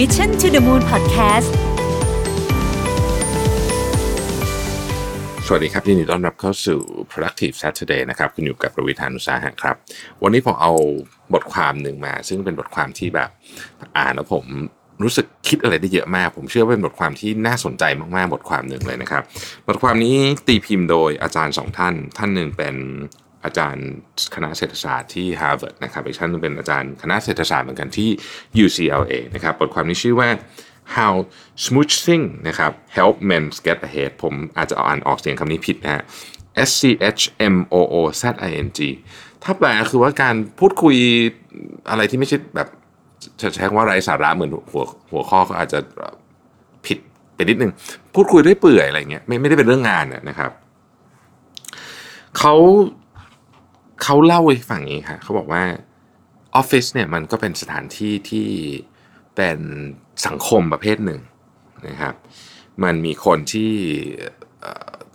Mission to the Moon Podcast สวัสดีครับยินดีต้อนรับเข้าสู่ productive Saturday นะครับ คุณอยู่กับประวิธานุสาหะครับ วันนี้ผมเอาบทความหนึ่งมา ซึ่งเป็นบทความที่แบบอ่านแล้วผมรู้สึกคิดอะไรได้เยอะมาก ผมเชื่อว่าเป็นบทความที่น่าสนใจมากๆ บทความหนึ่งเลยนะครับ บทความนี้ตีพิมพ์โดยอาจารย์สองท่าน ท่านหนึ่งเป็น อาจารย์คณะเศรษฐศาสตร์ที่ Harvard นะครับอีกท่านเป็นอาจารย์คณะเศรษฐศาสตร์เหมือนกันที่ UCLA นะครับบทความนี้ชื่อว่า how smooching นะครับ help men get ahead ผมอาจจะอ่านออกเสียงคำนี้ผิดนะฮะ S C H M O O Z I N G ถ้าแปลคือว่าการพูดคุยอะไรที่ไม่ใช่แบบจะใช้คำว่าไร้สาระเหมือนหัวหัวข้อก็อาจจะผิดไปนิดนึง พูดคุยได้เปื่อยอะไรเงี้ยไม่ไม่ได้เป็นเรื่องงานนะครับเขา เขาเล่าให้ฟังอย่งนี้ค่ะเขาบอกว่าออฟฟิศเนี่ยมันก็เป็นสถานที่ที่เป็นสังคมประเภทหนึ่งนะครับ มันมีคนที่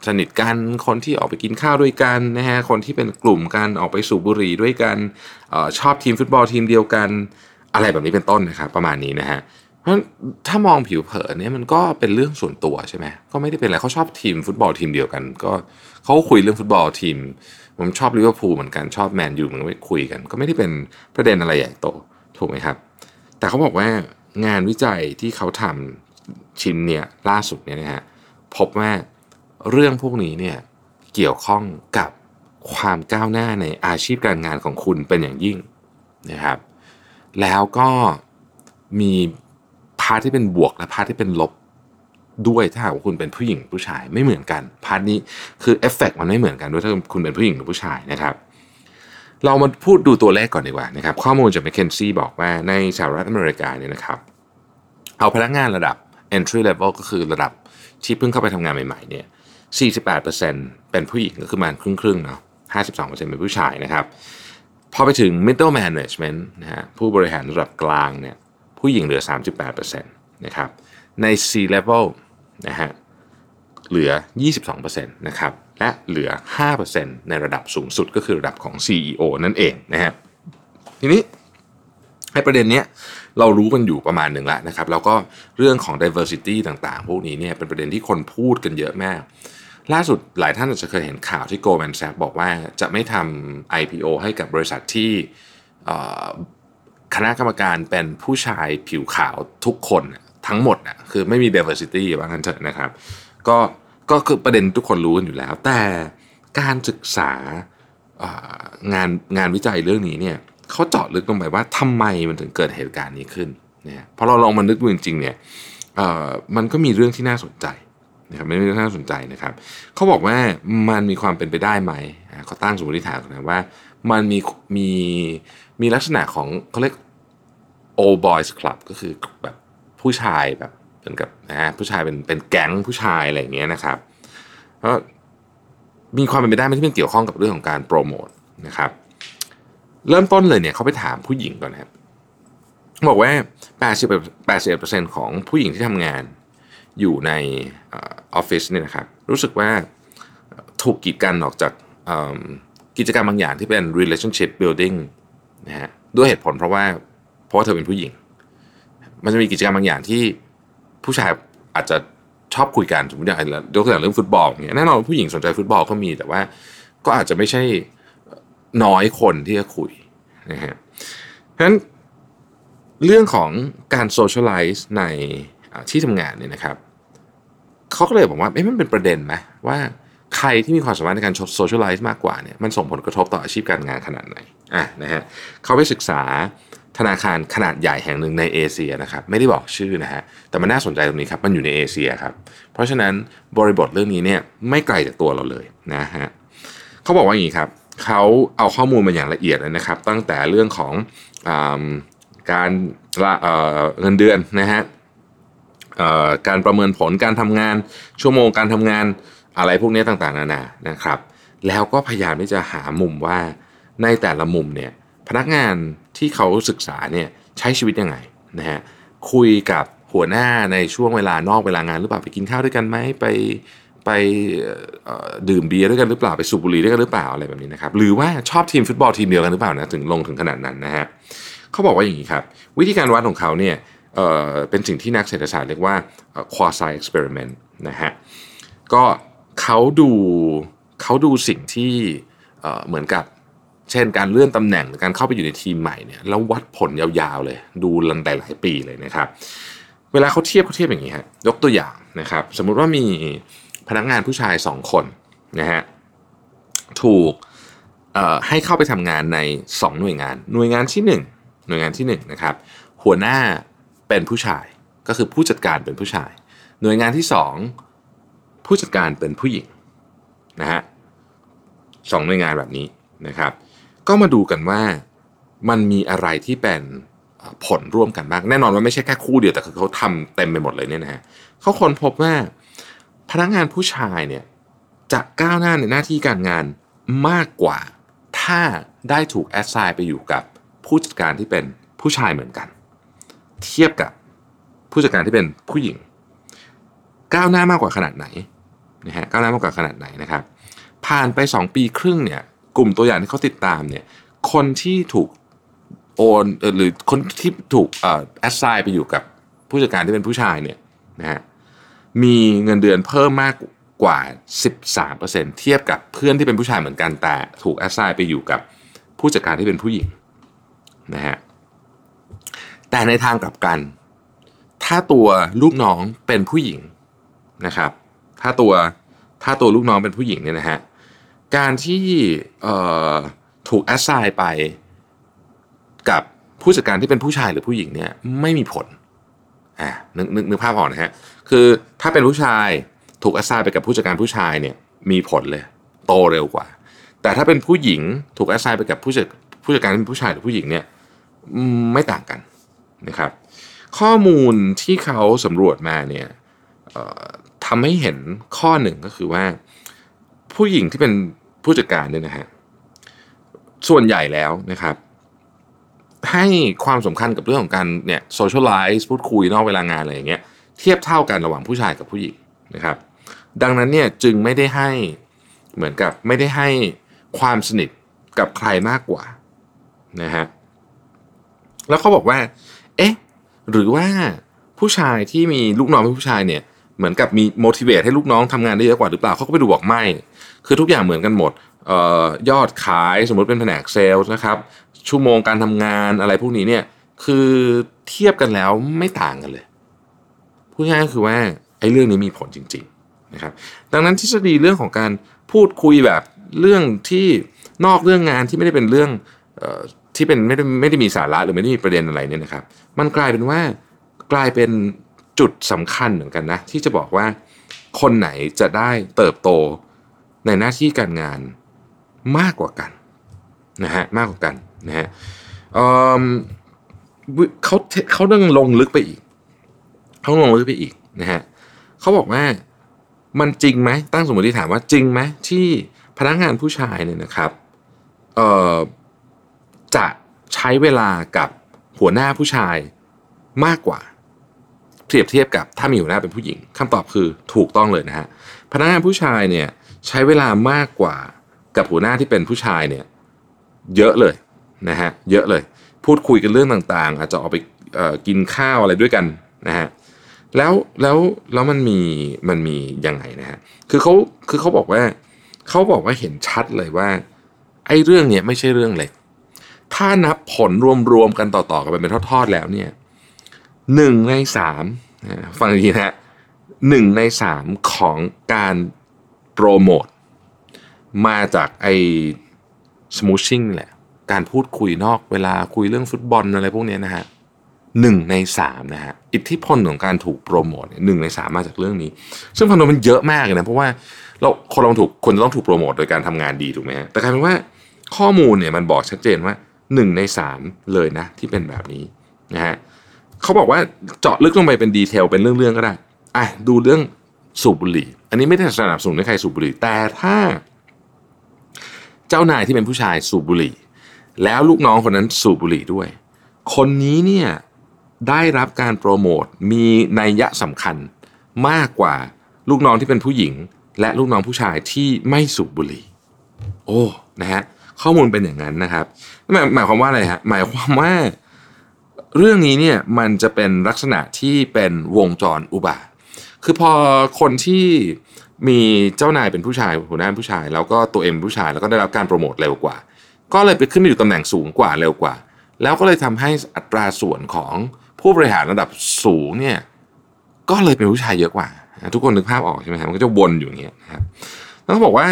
สนิทกันคนที่ออกไปกินข้าวด้วยกันนะฮะคนที่เป็นกลุ่มกันออกไปสูบบุหรี่ด้วยกันออชอบทีมฟุตบอลทีมเดียวกัน อะไรแบบนี้เป็นต้นนะครับประมาณนี้นะฮะเพราะถ้ามองผิวเผินเนี่ยมันก็เป็นเรื่องส่วนตัวใช่ไหมก็ไม่ได้เป็นอะไรเขาชอบทีมฟุตบอลทีมเดียวกัน ก็เขาคุยเรื่องฟุตบอลทีม ผมชอบลิเวอร์พูลเหมือนกันชอบแมนยูเหมือนกันคุยกัน ก็ไม่ได้เป็นประเด็นอะไรใหญ่โตถูกไหมครับ แต่เขาบอกว่างานวิจัยที่เขาทำชิ้นเนี่ยล่าสุดเนี่ยนะฮะพบว่าเรื่องพวกนี้เนี่ยเกี่ยวข้องกับความก้าวหน้าในอาชีพการงานของคุณเป็นอย่างยิ่งนะครับ แล้วก็มี part ที่เป็นบวกและ part ที่เป็นลบ ด้วยถ้าหากว่าคุณเป็นผู้หญิงผู้ชายไม่เหมือนกัน part นี้คือเอฟเฟกมันไม่เหมือนกันด้วยถ้าคุณเป็นผู้หญิงหรือผู้ชายนะครับ เรามาพูดดูตัวเลขก่อนดีกว่านะครับ ข้อมูลจาก McKinsey บอกว่าในสหรัฐอเมริกาเนี่ยนะครับ เอาพนักงานระดับ entry level ก็คือระดับที่เพิ่งเข้าไปทำงานใหม่ๆเนี่ย 48%เป็นผู้หญิงก็คือประมาณครึ่งๆเนาะ52%เป็นผู้ชายนะครับ พอไปถึง middle management นะฮะผู้บริหารระดับกลางเนี่ยผู้หญิงเหลือ 38%นะครับ ใน C level นะฮะเหลือ 22%นะครับและเหลือ 5%ในระดับสูงสุดก็คือระดับของ CEO นั่นเองนะฮะทีนี้ให้ประเด็นเนี้ยเรารู้กันอยู่ประมาณหนึ่งแล้วนะครับ แล้วก็เรื่องของ diversity ต่างๆ พวกนี้เนี่ยเป็นประเด็นที่คนพูดกันเยอะมาก ล่าสุดหลายท่านอาจจะเคยเห็นข่าวที่ Goldman Sachs บอกว่าจะไม่ทำ IPO ให้กับบริษัทที่คณะกรรมการเป็นผู้ชายผิวขาวทุกคน ทั้งหมดนะคือไม่มี diversity ว่างั้นเถอะนะครับ ก็ก็คือประเด็นทุกคนรู้กันอยู่แล้ว แต่การศึกษางานงานวิจัยเรื่องนี้เนี่ยเขาเจาะลึกลงไปว่าทำไมมันถึงเกิดเหตุการณ์นี้ขึ้นเนี่ยพอเราลองมานึกดูจริงๆเนี่ยมันก็มีเรื่องที่น่าสนใจนะครับไม่มีเรื่องที่น่าสนใจนะครับเขาบอกว่ามันมีความเป็นไปได้ไหมเขาตั้งสมมติฐานกันนะว่า มันมีมีมีลักษณะของเขาเรียก old boys club ก็คือแบบ ผู้ชายแบบเหมือนกับนะฮะผู้ชายเป็นเป็นแก๊งผู้ชายอะไรอย่างเงี้ยนะครับเพราะมีความเป็นไปได้ไหมที่มันเกี่ยวข้องกับเรื่องของการโปรโมทนะครับ เริ่มต้นเลยเนี่ยเขาไปถามผู้หญิงก่อนนะครับบอกว่า80 81%ของผู้หญิงที่ทำงานอยู่ในออฟฟิศเนี่ยนะครับ รู้สึกว่าถูกกีดกันออกจากกิจกรรมบางอย่างที่เป็น relationship building นะฮะด้วยเหตุผลเพราะว่าเพราะว่าเธอเป็นผู้หญิง มันจะมีกิจกรรมบางอย่างที่ผู้ชายอาจจะชอบคุยกันสมมติอย่างยกตัวอย่างเรื่องฟุตบอลอย่างเงี้ยแน่นอนผู้หญิงสนใจฟุตบอลก็มีแต่ว่าก็อาจจะไม่ใช่น้อยคนที่จะคุยนะฮะเพราะฉะนั้นเรื่องของการโซเชียลไลซ์ในที่ทำงานเนี่ยนะครับเขาก็เลยบอกว่าเอ๊ะมันเป็นประเด็นไหมว่าใครที่มีความสามารถในการโซเชียลไลซ์มากกว่าเนี่ยมันส่งผลกระทบต่ออาชีพการงานขนาดไหนอะนะฮะเขาไปศึกษา ธนาคารขนาดใหญ่แห่งหนึ่งในเอเชียนะครับไม่ได้บอกชื่อนะฮะแต่มันน่าสนใจตรงนี้ครับมันอยู่ในเอเชียครับเพราะฉะนั้นบริบทเรื่องนี้เนี่ยไม่ไกลจากตัวเราเลยนะฮะเขาบอกว่าอย่างนี้ครับเขาเอาข้อมูลมาอย่างละเอียดเลยนะครับ ตั้งแต่เรื่องของอการเงินเดือนนะฮะการประเมินผลการทำงานชั่วโมงการทำงานอะไรพวกนี้ต่างๆนานานะครับ แล้วก็พยายามที่จะหามุมว่าในแต่ละมุมเนี่ยพนักงาน ที่เขาศึกษาเนี่ยใช้ชีวิตยังไงนะฮะคุยกับหัวหน้าในช่วงเวลานอกเวลางานหรือเปล่าไปกินข้าวด้วยกันไหมไปไปดื่มเบียร์ด้วยกันหรือเปล่าไปสูบบุหรี่ด้วยกันหรือเปล่าอะไรแบบนี้นะครับหรือว่าชอบทีมฟุตบอลทีมเดียวกันหรือเปล่านะถึงลงถึงขนาดนั้นนะฮะเขาบอกว่าอย่างนี้ครับ วิธีการวัดของเขาเนี่ยเเป็นสิ่งที่นักเศรษฐศาสตร์เรียกว่า quasi experiment นะฮะก็เขาดูเขาดูสิ่งที่เเหมือนกับ เช่นการเลื่อนตำแหน่งหรือการเข้าไปอยู่ในทีมใหม่เนี่ยแล้ววัดผลยาวๆเลย ดูลันแต่หลายปีเลยนะครับ เวลาเขาเทียบเขาเทียบอย่างนี้ฮะยกตัวอย่างนะครับ สมมุติว่ามีพนักงานผู้ชายสองคนนะฮะถูกให้เข้าไปทำงานใน 2 หน่วยงาน หน่วยงานที่ 1 หน่วยงานที่1นะครับหัวหน้าเป็นผู้ชายก็คือผู้จัดการเป็นผู้ชาย หน่วยงานที่ 2 ผู้จัดการเป็นผู้หญิงนะฮะสองหน่วยงานแบบนี้นะครับ ก็มาดูกันว่ามันมีอะไรที่เป็นผลร่วมกันบ้างแน่นอนว่าไม่ใช่แค่คู่เดียวแต่คือเขาทำเต็มไปหมดเลยเนี่ยนะฮะเขาค้นพบว่าพนักงานผู้ชายเนี่ยจะก้าวหน้าในหน้าที่การงานมากกว่า ถ้าได้ถูกแอดไซน์ไปอยู่กับผู้จัดการที่เป็นผู้ชายเหมือนกัน เทียบกับผู้จัดการที่เป็นผู้หญิง ก้าวหน้ามากกว่าขนาดไหนนะฮะก้าวหน้ามากกว่าขนาดไหนนะครับ ผ่านไป 2 ปีครึ่งเนี่ย กลุ่มตัวอย่างที่เขาติดตามเนี่ยคนที่ถูกโอนหรือคนที่ถูกแอดไซน์ไปอยู่กับผู้จัดการที่เป็นผู้ชายเนี่ยนะฮะมีเงินเดือนเพิ่มมากกว่า 13%เทียบกับเพื่อนที่เป็นผู้ชายเหมือนกันแต่ถูกแอสไซน์ไปอยู่กับผู้จัดการที่เป็นผู้หญิงนะฮะแต่ในทางกลับกัน ถ้าตัวลูกน้องเป็นผู้หญิงนะครับ ถ้าตัวถ้าตัวลูกน้องเป็นผู้หญิงเนี่ยนะฮะ การที่ถูก assign ไปกับผู้จัดการที่เป็นผู้ชายหรือผู้หญิงเนี่ยไม่มีผลอ่านึกนึกนึกภาพออกนะฮะคือถ้าเป็นผู้ชายถูก assign ไปกับผู้จัดการผู้ชายเนี่ยมีผลเลยโตเร็วกว่า แต่ถ้าเป็นผู้หญิงถูก assign ไปกับผู้จัดผู้จัดการเป็นผู้ชายหรือผู้หญิงเนี่ยไม่ต่างกันนะครับ ข้อมูลที่เขาสำรวจมาเนี่ยทำให้เห็นข้อหนึ่งก็คือว่า ผู้หญิงที่เป็น ผู้จัดการเนี่ยนะฮะส่วนใหญ่แล้วนะครับ ให้ความสำคัญกับเรื่องของการเนี่ยโซเชียลไลซ์พูดคุยนอกเวลางานอะไรอย่างเงี้ยเทียบเท่ากันระหว่างผู้ชายกับผู้หญิงนะครับ ดังนั้นเนี่ยจึงไม่ได้ให้เหมือนกับไม่ได้ให้ความสนิทกับใครมากกว่านะฮะแล้วเขาบอกว่า เอ๊ะ หรือว่าผู้ชายที่มีลูกน้องเป็นผู้ชายเนี่ย เหมือนกับมี motivate ให้ลูกน้องทำงานได้เยอะกว่าหรือเปล่าเขาก็ไปดูบอกไม่ คือทุกอย่างเหมือนกันหมดออยอดขายสมมติเป็นแผนกเซลล์นะครับ ชั่วโมงการทำงานอะไรพวกนี้เนี่ยคือเทียบกันแล้วไม่ต่างกันเลยพูดง่ายก็คือว่าไอ้เรื่องนี้มีผลจริงๆนะครับ ดังนั้นทฤษฎีเรื่องของการพูดคุยแบบเรื่องที่นอกเรื่องงานที่ไม่ได้เป็นเรื่องออที่เป็นไม่ได้ไม่ได้มีสาระหรือไม่ได้มีประเด็นอะไรเนี่ยนะครับ มันกลายเป็นว่ากลายเป็น จุดสำคัญเหมือนกันนะ ที่จะบอกว่าคนไหนจะได้เติบโตในหน้าที่การงานมากกว่ากันนะฮะมากกว่ากันนะฮะเเขาเขาต้องลงลึกไปอีกเขาลงลึกไปอีกนะฮะเขาบอกว่ามันจริงไหมตั้งสมมติฐานว่าจริงไหมที่พนักงานผู้ชายเนี่ยนะครับเอ่อจะใช้เวลากับหัวหน้าผู้ชายมากกว่า เปรียบเทียบกับถ้ามีหัวหน้าเป็นผู้หญิงคำตอบคือถูกต้องเลยนะฮะพนักงานผู้ชายเนี่ยใช้เวลามากกว่ากับหัวหน้าที่เป็นผู้ชายเนี่ยเยอะเลยนะฮะเยอะเลย พูดคุยกันเรื่องต่างๆ อาจจะออกไปกินข้าวอะไรด้วยกันนะฮะแล้วแล้วแล้วมันมีมันมียังไงนะฮะคือเขาคือเขาบอกว่าเขาบอกว่าเห็นชัดเลยว่าไอ้เรื่องเนี้ยไม่ใช่เรื่องเล็กถ้านับผลรวมๆกันต่อๆกันไปเป็นทอดๆแล้วเนี่ย หนึ่งในสามฟังดีนะฮะหนึ่งในสามของการโปรโมทมาจากไอ้สมูชิ่งแหละ การพูดคุยนอกเวลาคุยเรื่องฟุตบอลอะไรพวกนี้นะฮะหนึ่งในสามนะฮะอิทธิพลของการถูกโปรโมทหนึ่งในสามมาจากเรื่องนี้ ซึ่งคอนโดมันเยอะมากเลยนะ เพราะว่าเราคนเราถูกคนต้องถูกโปรโมทโดยการทำงานดีถูกไหมฮะแต่กลายเป็นว่าข้อมูลเนี่ยมันบอกชัดเจนว่าหนึ่งในสามเลยนะที่เป็นแบบนี้นะฮะ เขาบอกว่าเจาะลึกลงไปเป็นดีเทลเป็นเรื่องๆก็ได้อะดูเรื่องสูบบุหรี่ อันนี้ไม่ได้สนับสนุนให้ใครสูบบุหรี่ แต่ถ้า เจ้านายที่เป็นผู้ชายสูบบุหรี่ แล้วลูกน้องคนนั้นสูบบุหรี่ด้วย คนนี้เนี่ยได้รับการโปรโมทมีนัยยะสำคัญมากกว่าลูกน้องที่เป็นผู้หญิง และลูกน้องผู้ชายที่ไม่สูบบุหรี่ โอ้นะฮะข้อมูลเป็นอย่างนั้นนะครับหมายหมายความว่าอะไรฮะหมายความว่า เรื่องนี้เนี่ยมันจะเป็นลักษณะที่เป็นวงจรอุบาทคือพอคนที่มีเจ้านายเป็นผู้ชายหัวหน้าผู้ชาย แล้วก็ตัวเองผู้ชายแล้วก็ได้รับการโปรโมทเร็วกว่า ก็เลยไปขึ้นไปอยู่ตำแหน่งสูงกว่าเร็วกว่า แล้วก็เลยทำให้อัตราส่วนของผู้บริหารระดับสูงเนี่ยก็เลยเป็นผู้ชายเยอะกว่า ทุกคนนึกภาพออกใช่ไหมครับมันก็จะวนอยู่อย่างเงี้ยนะครับต้องบอกว่า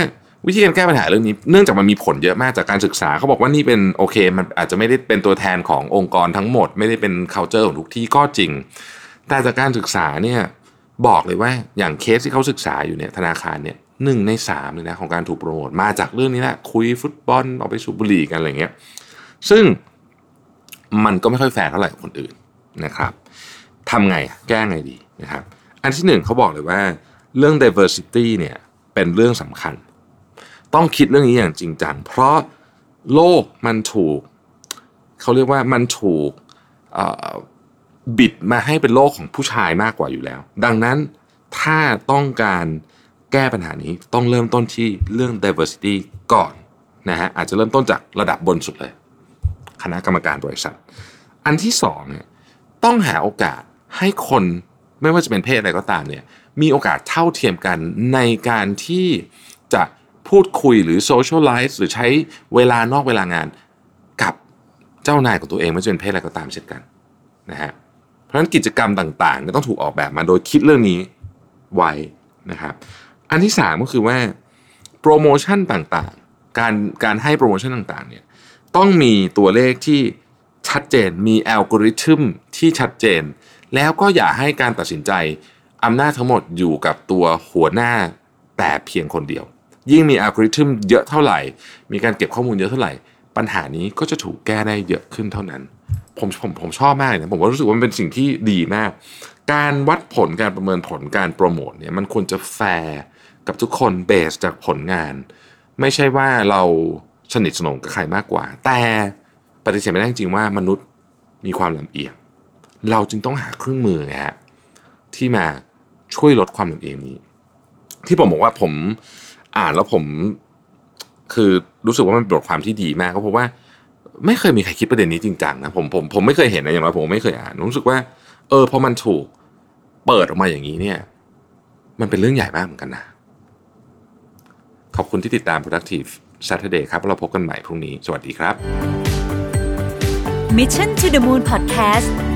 วิธีการแก้ปัญหาเรื่องนี้เนื่องจากมันมีผลเยอะมากจากการศึกษาเขาบอกว่านี่เป็นโอเค มันอาจจะไม่ได้เป็นตัวแทนขององค์กรทั้งหมด ไม่ได้เป็น culture ของทุกที่ก็จริง แต่จากการศึกษาเนี่ยบอกเลยว่าอย่างเคสที่เขาศึกษาอยู่เนี่ยธนาคารเนี่ยหนึ่งในสามเลยนะของการถูกโปรโมทมาจากเรื่องนี้แหละคุยฟุตบอลออกไปสูบบุหรี่กันอะไรเงี้ยซึ่งมันก็ไม่ค่อยแฟร์เท่าไหร่กับคนอื่นนะครับทำไงแก้ไงดีนะครับ อันที่หนึ่งเขาบอกเลยว่าเรื่อง diversity เนี่ยเป็นเรื่องสำคัญ ต้องคิดเรื่องนี้อย่างจริงจังเพราะโลกมันถูกเขาเรียกว่ามันถูกบิดมาให้เป็นโลกของผู้ชายมากกว่าอยู่แล้ว ดังนั้นถ้าต้องการแก้ปัญหานี้ต้องเริ่มต้นที่เรื่อง diversity ก่อนนะฮะอาจจะเริ่มต้นจากระดับบนสุดเลย คณะกรรมการบริษัท อันที่สองเนี่ยต้องหาโอกาสให้คนไม่ว่าจะเป็นเพศอะไรก็ตามเนี่ยมีโอกาสเท่าเทียมกันในการที่จะ พูดคุยหรือ socialize หรือใช้เวลานอกเวลางานกับเจ้านายของตัวเองไม่ว่าจะเป็นเพศอะไรก็ตามเช่นกันนะฮะเพราะฉะนั้นกิจกรรมต่างๆต้องถูกออกแบบมาโดยคิดเรื่องนี้ไว้นะครับอันที่สามก็คือว่าโปรโมชั่นต่างๆ การการให้โปรโมชั่นต่างๆเนี่ยต้องมีตัวเลขที่ชัดเจนมีอัลกอริทึมที่ชัดเจน แล้วก็อย่าให้การตัดสินใจอำนาจทั้งหมดอยู่กับตัวหัวหน้าแต่เพียงคนเดียว ยิ่งมีอัลกอริทึมเยอะเท่าไหร่ มีการเก็บข้อมูลเยอะเท่าไหร่ ปัญหานี้ก็จะถูกแก้ได้เยอะขึ้นเท่านั้น ผมผมผมชอบมากเลยนะผมก็รู้สึกว่ามันเป็นสิ่งที่ดีมาก การวัดผลการประเมินผลการโปรโมทเนี่ยมันควรจะแฟร์กับทุกคนเบสจากผลงาน ไม่ใช่ว่าเราสนิทสนมกับใครมากกว่า แต่ปฏิเสธไม่ได้จริงว่ามนุษย์มีความลำเอียง เราจึงต้องหาเครื่องมือนะฮะที่มาช่วยลดความลำเอียงนี้ ที่ผมบอกว่าผม อ่านแล้วผม คือรู้สึกว่ามันเป็นบทความที่ดีมากเพราะว่า ไม่เคยมีใครคิดประเด็นนี้จริงจังนะผมผมผมไม่เคยเห็นนะอย่างไรผมไม่เคยอ่านรู้สึกว่า เออพอมันถูกเปิดออกมาอย่างนี้เนี่ย มันเป็นเรื่องใหญ่มากเหมือนกันนะ ขอบคุณที่ติดตาม productive Saturday ครับ เราพบกันใหม่พรุ่งนี้ สวัสดีครับ Mission to the Moon Podcast